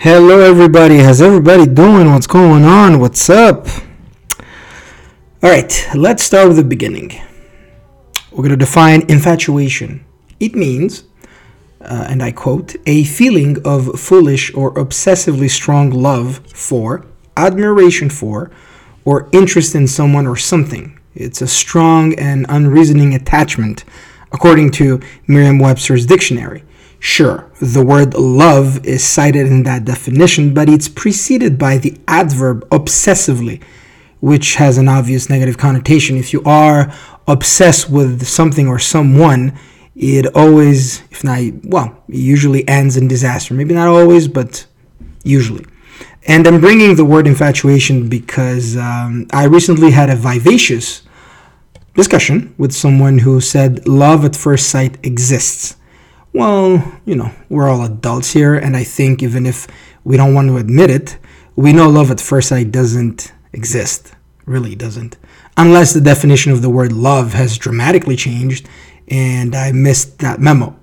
Hello, everybody. How's everybody doing? What's going on? What's up? All right, let's start with the beginning. We're going to define infatuation. It means, uh, and I quote, a feeling of foolish or obsessively strong love for, admiration for, or interest in someone or something. It's a strong and unreasoning attachment, according to Merriam Webster's dictionary. Sure, the word love is cited in that definition, but it's preceded by the adverb obsessively, which has an obvious negative connotation. If you are obsessed with something or someone, it always, if not, well, it usually ends in disaster. Maybe not always, but usually. And I'm bringing the word infatuation because um, I recently had a vivacious discussion with someone who said love at first sight exists well, you know, we're all adults here, and I think even if we don't want to admit it, we know love at first sight doesn't exist. Really doesn't. Unless the definition of the word love has dramatically changed and I missed that memo.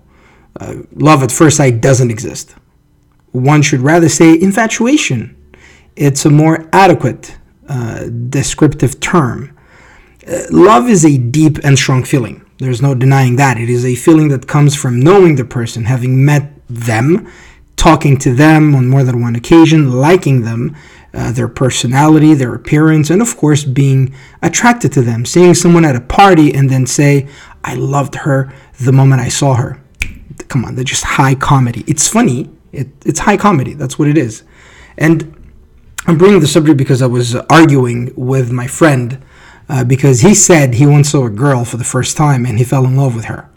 Uh, love at first sight doesn't exist. One should rather say infatuation. It's a more adequate uh, descriptive term. Uh, love is a deep and strong feeling. There's no denying that. It is a feeling that comes from knowing the person, having met them, talking to them on more than one occasion, liking them, uh, their personality, their appearance, and of course being attracted to them. Seeing someone at a party and then say, I loved her the moment I saw her. Come on, they're just high comedy. It's funny. It, it's high comedy. That's what it is. And I'm bringing the subject because I was arguing with my friend uh, because he said he once saw a girl for the first time and he fell in love with her.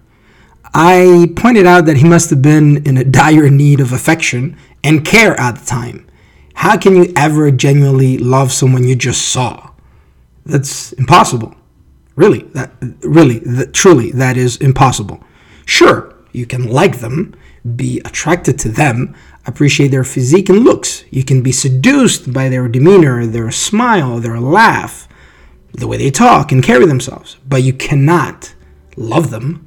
I pointed out that he must have been in a dire need of affection and care at the time. How can you ever genuinely love someone you just saw? That's impossible. Really, that really, that, truly, that is impossible. Sure, you can like them, be attracted to them, appreciate their physique and looks. You can be seduced by their demeanor, their smile, their laugh the way they talk and carry themselves, but you cannot love them.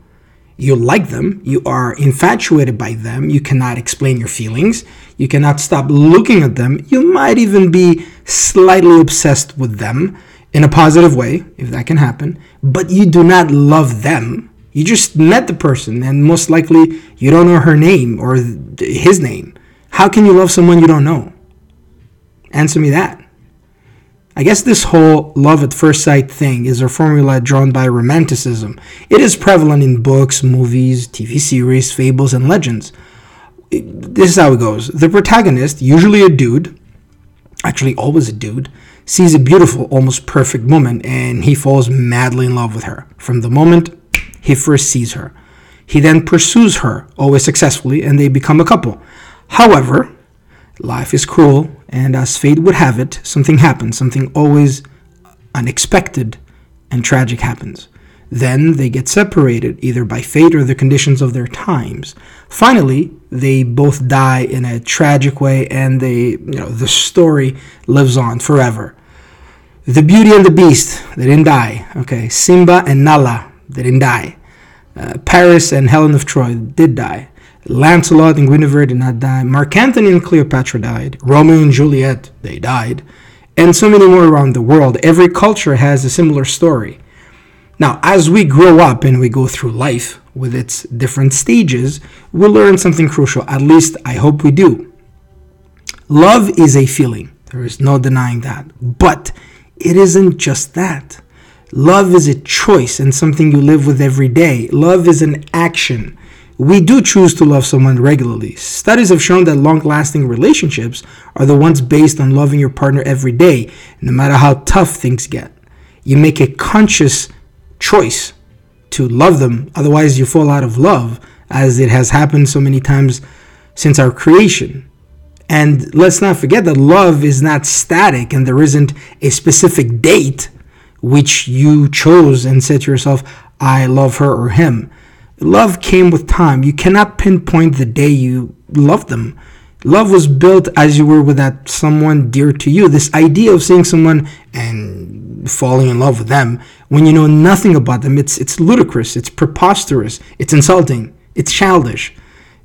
You like them, you are infatuated by them, you cannot explain your feelings, you cannot stop looking at them, you might even be slightly obsessed with them in a positive way, if that can happen, but you do not love them. You just met the person, and most likely you don't know her name or his name. How can you love someone you don't know? Answer me that. I guess this whole love at first sight thing is a formula drawn by Romanticism. It is prevalent in books, movies, TV series, fables, and legends. This is how it goes the protagonist, usually a dude, actually always a dude, sees a beautiful, almost perfect woman and he falls madly in love with her from the moment he first sees her. He then pursues her, always successfully, and they become a couple. However, life is cruel and as fate would have it, something happens, something always unexpected and tragic happens. Then they get separated, either by fate or the conditions of their times. Finally, they both die in a tragic way, and they, you know, the story lives on forever. The Beauty and the Beast, they didn't die. Okay, Simba and Nala, they didn't die. Uh, Paris and Helen of Troy did die. Lancelot and Guinevere did not die. Mark Antony and Cleopatra died. Romeo and Juliet, they died. And so many more around the world. Every culture has a similar story. Now, as we grow up and we go through life with its different stages, we'll learn something crucial. At least I hope we do. Love is a feeling. There is no denying that. But it isn't just that. Love is a choice and something you live with every day. Love is an action we do choose to love someone regularly. Studies have shown that long lasting relationships are the ones based on loving your partner every day, no matter how tough things get. You make a conscious choice to love them, otherwise, you fall out of love, as it has happened so many times since our creation. And let's not forget that love is not static and there isn't a specific date which you chose and said to yourself, I love her or him. Love came with time. You cannot pinpoint the day you loved them. Love was built as you were with that someone dear to you. This idea of seeing someone and falling in love with them when you know nothing about them, it's it's ludicrous, it's preposterous, it's insulting, it's childish.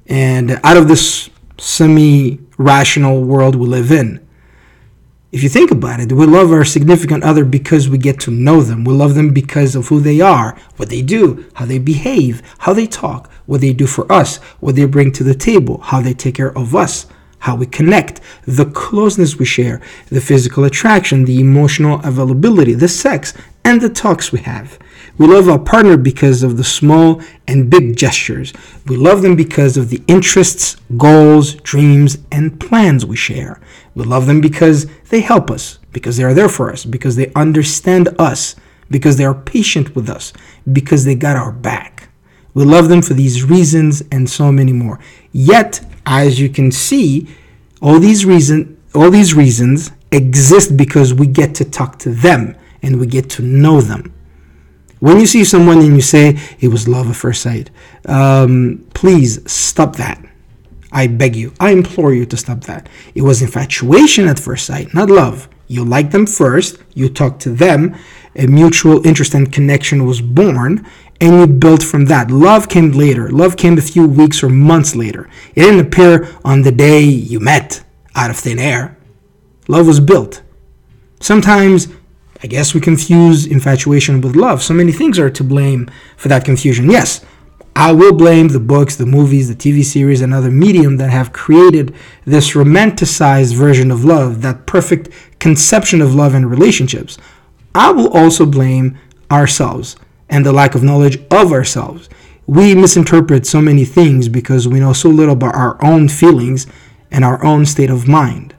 And out of this semi rational world we live in. If you think about it, we love our significant other because we get to know them. We love them because of who they are, what they do, how they behave, how they talk, what they do for us, what they bring to the table, how they take care of us, how we connect, the closeness we share, the physical attraction, the emotional availability, the sex, and the talks we have. We love our partner because of the small and big gestures. We love them because of the interests, goals, dreams, and plans we share. We love them because they help us, because they are there for us, because they understand us, because they are patient with us, because they got our back. We love them for these reasons and so many more. Yet, as you can see, all these reason all these reasons exist because we get to talk to them and we get to know them. When you see someone and you say it was love at first sight, um, please stop that. I beg you, I implore you to stop that. It was infatuation at first sight, not love. You like them first, you talk to them, a mutual interest and connection was born, and you built from that. Love came later. Love came a few weeks or months later. It didn't appear on the day you met out of thin air. Love was built. Sometimes I guess we confuse infatuation with love. So many things are to blame for that confusion. Yes, I will blame the books, the movies, the TV series, and other medium that have created this romanticized version of love, that perfect conception of love and relationships. I will also blame ourselves and the lack of knowledge of ourselves. We misinterpret so many things because we know so little about our own feelings and our own state of mind.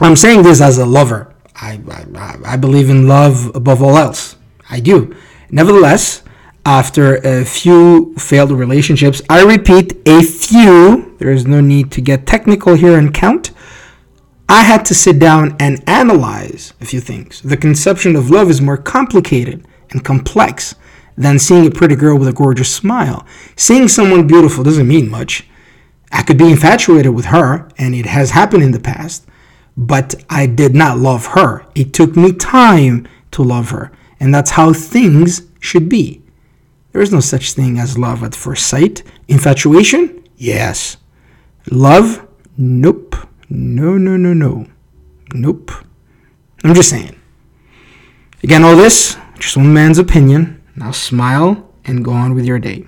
I'm saying this as a lover. I, I, I believe in love above all else. I do. Nevertheless, after a few failed relationships, I repeat, a few, there is no need to get technical here and count. I had to sit down and analyze a few things. The conception of love is more complicated and complex than seeing a pretty girl with a gorgeous smile. Seeing someone beautiful doesn't mean much. I could be infatuated with her, and it has happened in the past but I did not love her. It took me time to love her, and that's how things should be. There is no such thing as love at first sight. Infatuation? Yes. Love? Nope. No, no, no, no. Nope. I'm just saying. Again, all this, just one man's opinion. Now smile and go on with your day.